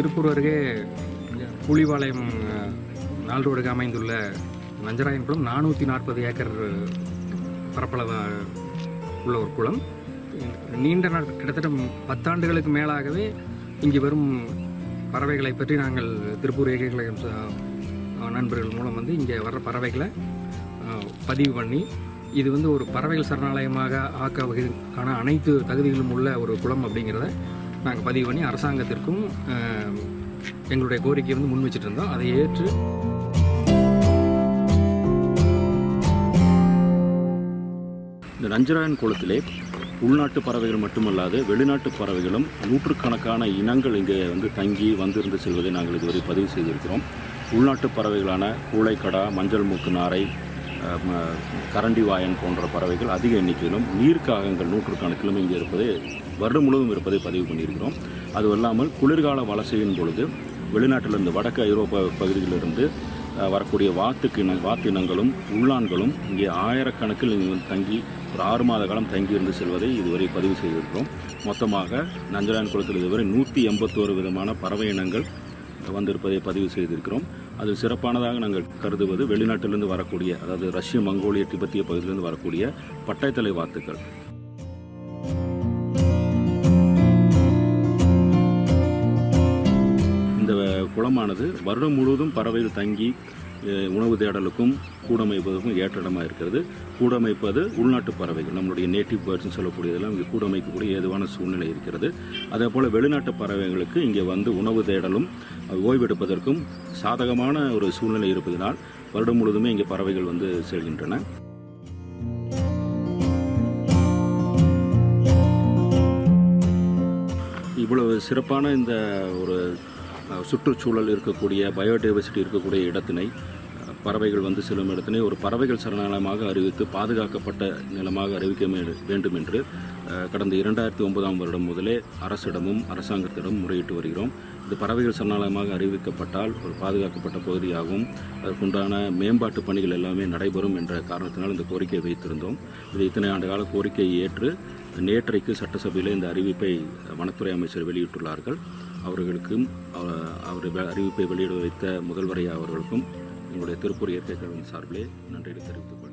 திருப்பூர் அருகே புலிவாளையம் நாள் ரோடுக்கு அமைந்துள்ள நஞ்சராயன் குளம். நானூற்றி நாற்பது ஏக்கர் பரப்பளவு உள்ள ஒரு குளம். நீண்ட நாள் கிட்டத்தட்ட பத்தாண்டுகளுக்கு மேலாகவே இங்கு வரும் பறவைகளை பற்றி நாங்கள் திருப்பூர் ஏகலையம் நண்பர்கள் மூலம் வந்து இங்கே வர்ற பறவைகளை பதிவு பண்ணி இது வந்து ஒரு பறவைகள் சரணாலயமாக ஆக்க வகைக்கான அனைத்து தகுதிகளும் உள்ள ஒரு குளம் அப்படிங்கிறத நாங்கள் பதிவு பண்ணி அரசாங்கத்திற்கும் எங்களுடைய கோரிக்கையை வந்து முன் வச்சுட்டு இருந்தோம் அதை ஏற்று இந்த நஞ்சராயன் குளத்திலே உள்நாட்டு பறவைகள் மட்டுமல்லாது வெளிநாட்டு பறவைகளும் நூற்றுக்கணக்கான இனங்கள் இங்கே வந்து தங்கி வந்திருந்து செல்வதை நாங்கள் இதுவரை பதிவு செய்திருக்கிறோம். உள்நாட்டு பறவைகளான கூளைக்கடா மஞ்சள் மூக்கு நாரை கரண்டிவாயன் கரண்டி வாயன் போன்ற பறவைகள் அதிக எண்ணிக்கையிலும் நீர்க்காகங்கள் நூற்றுக்கணக்கிலும் இங்கே இருப்பதை வருடம் முழுவதும் இருப்பதை பதிவு பண்ணியிருக்கிறோம். அதுவும் இல்லாமல் குளிர்கால வலசையின் பொழுது வெளிநாட்டிலிருந்து வடக்கு ஐரோப்பா பகுதியிலிருந்து வரக்கூடிய வாத்துக்கு இன வாத்து இனங்களும் உள்ளான்களும் இங்கே ஆயிரக்கணக்கில் இங்கே தங்கி ஒரு ஆறு மாத காலம் தங்கி இருந்து செல்வதை இதுவரை பதிவு செய்திருக்கிறோம். மொத்தமாக நஞ்சலான் குளத்தில் இதுவரை நூற்றி எண்பத்தோரு விதமான பறவை இனங்கள் வந்திருப்பதை பதிவு செய்திருக்கிறோம். அது சிறப்பானதாக நாங்கள் கருதுவது வெளிநாட்டிலிருந்து வரக்கூடிய அதாவது ரஷ்ய மங்கோலிய திபெத்திய பகுதியிலிருந்து வரக்கூடிய பட்டயத்தலை வாத்துக்கள். இந்த குளமானது வருடம் முழுவதும் பறவைகள் தங்கி உணவு தேடலுக்கும் கூடமைப்பதற்கும் ஏற்ற இடமாக இருக்கிறது. கூடமைப்பது உள்நாட்டு பறவைகள் நம்மளுடைய நேட்டிவ் பேர்ட்ஸ்னு சொல்லக்கூடியதெல்லாம் இங்கே கூடமைக்கக்கூடிய ஏதுவான சூழ்நிலை இருக்கிறது. அதே போல் வெளிநாட்டு பறவைகளுக்கு இங்கே வந்து உணவு தேடலும் ஓய்வெடுப்பதற்கும் சாதகமான ஒரு சூழ்நிலை இருப்பதனால் வருடம் முழுவதுமே இங்கே பறவைகள் வந்து செல்கின்றன. இவ்வளவு சிறப்பான இந்த ஒரு சுற்றுச்சூழல் இருக்கக்கூடிய பயோடைவர்சிட்டி இருக்கக்கூடிய இடத்தினை பறவைகள் வந்து செல்லும் இடத்தினை ஒரு பறவைகள் சரணாலயமாக அறிவித்து பாதுகாக்கப்பட்ட நிலமாக அறிவிக்க வேண்டும் என்று கடந்த இரண்டாயிரத்தி ஒன்பதாம் வருடம் முதலே அரசிடமும் அரசாங்கத்திடம் முறையிட்டு வருகிறோம். இது பறவைகள் சரணாலயமாக அறிவிக்கப்பட்டால் ஒரு பாதுகாக்கப்பட்ட பகுதியாகவும் அதற்குண்டான மேம்பாட்டு பணிகள் எல்லாமே நடைபெறும் என்ற காரணத்தினால் இந்த கோரிக்கையை வைத்திருந்தோம். இது இத்தனை ஆண்டு கால கோரிக்கையை ஏற்று நேற்றைக்கு சட்டசபையில் இந்த அறிவிப்பை வனத்துறை அமைச்சர் வெளியிட்டுள்ளார்கள். அவர்களுக்கும் அவர் அறிவிப்பை வெளியிட வைத்த முதல்வரையா அவர்களுக்கும் எங்களுடைய திருப்பூர் இயற்கை கழகம் சார்பிலே நன்றியை தெரிவித்துக் கொள்கிறேன்.